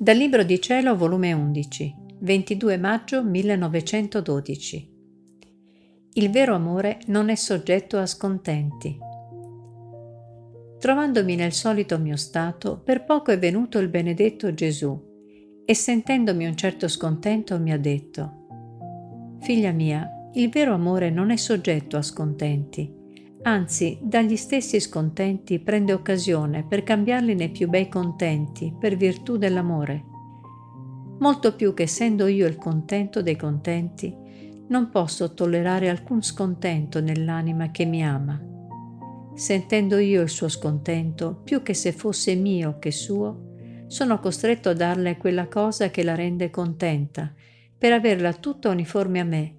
Dal Libro di Cielo, volume 11, 22 maggio 1912. Il vero amore non è soggetto a scontenti. Trovandomi nel solito mio stato, per poco è venuto il benedetto Gesù e sentendomi un certo scontento mi ha detto, Figlia mia, il vero amore non è soggetto a scontenti, anzi dagli stessi scontenti prende occasione per cambiarli nei più bei contenti per virtù dell'amore. Molto più che essendo io il contento dei contenti, non posso tollerare alcun scontento nell'anima che mi ama. Sentendo io il suo scontento, più che se fosse mio che suo, sono costretto a darle quella cosa che la rende contenta, per averla tutta uniforme a me,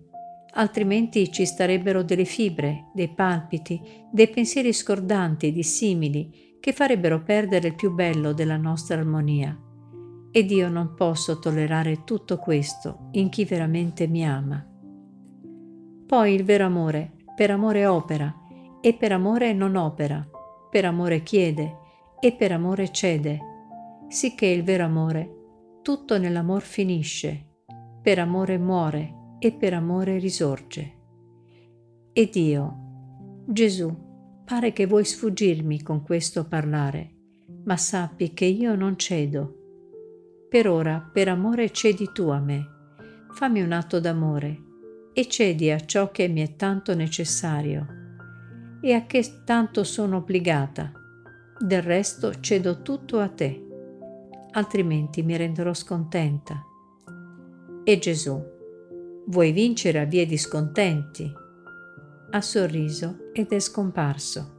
altrimenti ci starebbero delle fibre, dei palpiti, dei pensieri scordanti dissimili che farebbero perdere il più bello della nostra armonia. Ed io non posso tollerare tutto questo in chi veramente mi ama. Poi il vero amore, per amore opera, e per amore non opera, per amore chiede, e per amore cede, sicché il vero amore tutto nell'amor finisce, per amore muore, e per amore risorge. Ed io, Gesù, pare che vuoi sfuggirmi con questo parlare, ma sappi che io non cedo. Per ora, per amore cedi tu a me, fammi un atto d'amore e cedi a ciò che mi è tanto necessario e a che tanto sono obbligata. Del resto cedo tutto a te, altrimenti mi renderò scontenta. E Gesù, Vuoi vincere a vie di scontenti? Ha sorriso ed è scomparso.